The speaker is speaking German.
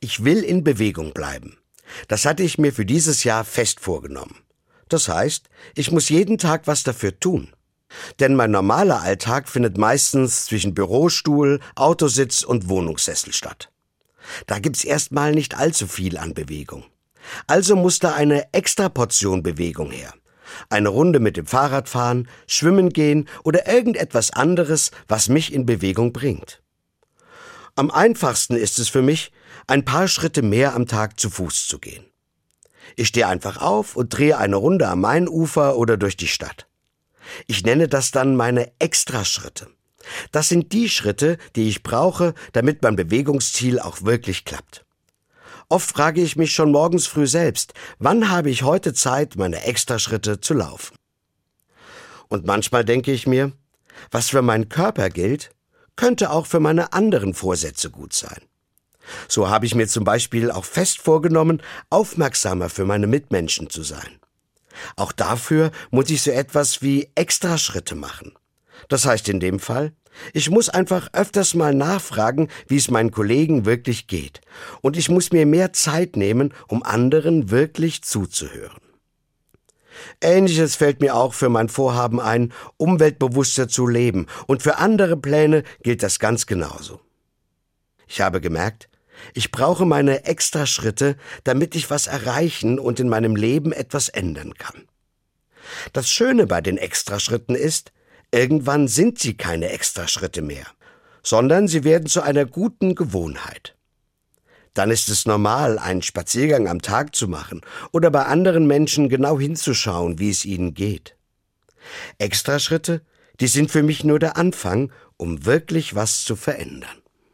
Ich will in Bewegung bleiben. Das hatte ich mir für dieses Jahr fest vorgenommen. Das heißt, ich muss jeden Tag was dafür tun. Denn mein normaler Alltag findet meistens zwischen Bürostuhl, Autositz und Wohnungssessel statt. Da gibt's erstmal nicht allzu viel an Bewegung. Also muss da eine extra Portion Bewegung her. Eine Runde mit dem Fahrrad fahren, schwimmen gehen oder irgendetwas anderes, was mich in Bewegung bringt. Am einfachsten ist es für mich, ein paar Schritte mehr am Tag zu Fuß zu gehen. Ich stehe einfach auf und drehe eine Runde am Mainufer oder durch die Stadt. Ich nenne das dann meine Extraschritte. Das sind die Schritte, die ich brauche, damit mein Bewegungsziel auch wirklich klappt. Oft frage ich mich schon morgens früh selbst, wann habe ich heute Zeit, meine Extraschritte zu laufen? Und manchmal denke ich mir, was für meinen Körper gilt, könnte auch für meine anderen Vorsätze gut sein. So habe ich mir zum Beispiel auch fest vorgenommen, aufmerksamer für meine Mitmenschen zu sein. Auch dafür muss ich so etwas wie Extraschritte machen. Das heißt in dem Fall, ich muss einfach öfters mal nachfragen, wie es meinen Kollegen wirklich geht. Und ich muss mir mehr Zeit nehmen, um anderen wirklich zuzuhören. Ähnliches fällt mir auch für mein Vorhaben ein, umweltbewusster zu leben, und für andere Pläne gilt das ganz genauso. Ich habe gemerkt, ich brauche meine Extraschritte, damit ich was erreichen und in meinem Leben etwas ändern kann. Das Schöne bei den Extraschritten ist, irgendwann sind sie keine Extraschritte mehr, sondern sie werden zu einer guten Gewohnheit. Dann ist es normal, einen Spaziergang am Tag zu machen oder bei anderen Menschen genau hinzuschauen, wie es ihnen geht. Extraschritte, die sind für mich nur der Anfang, um wirklich was zu verändern.